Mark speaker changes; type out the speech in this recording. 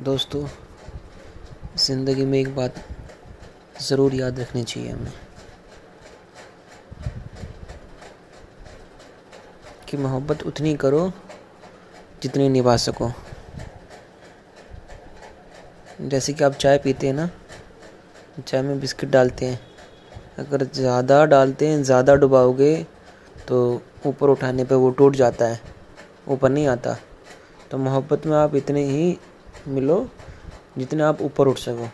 Speaker 1: दोस्तों, ज़िंदगी में एक बात ज़रूर याद रखनी चाहिए हमें, कि मोहब्बत उतनी करो जितनी निभा सको। जैसे कि आप चाय पीते हैं ना, चाय में बिस्किट डालते हैं, अगर ज़्यादा डालते हैं, ज़्यादा डुबाओगे तो ऊपर उठाने पे वो टूट जाता है, ऊपर नहीं आता। तो मोहब्बत में आप इतने ही मिलो जितने आप ऊपर उठ सको।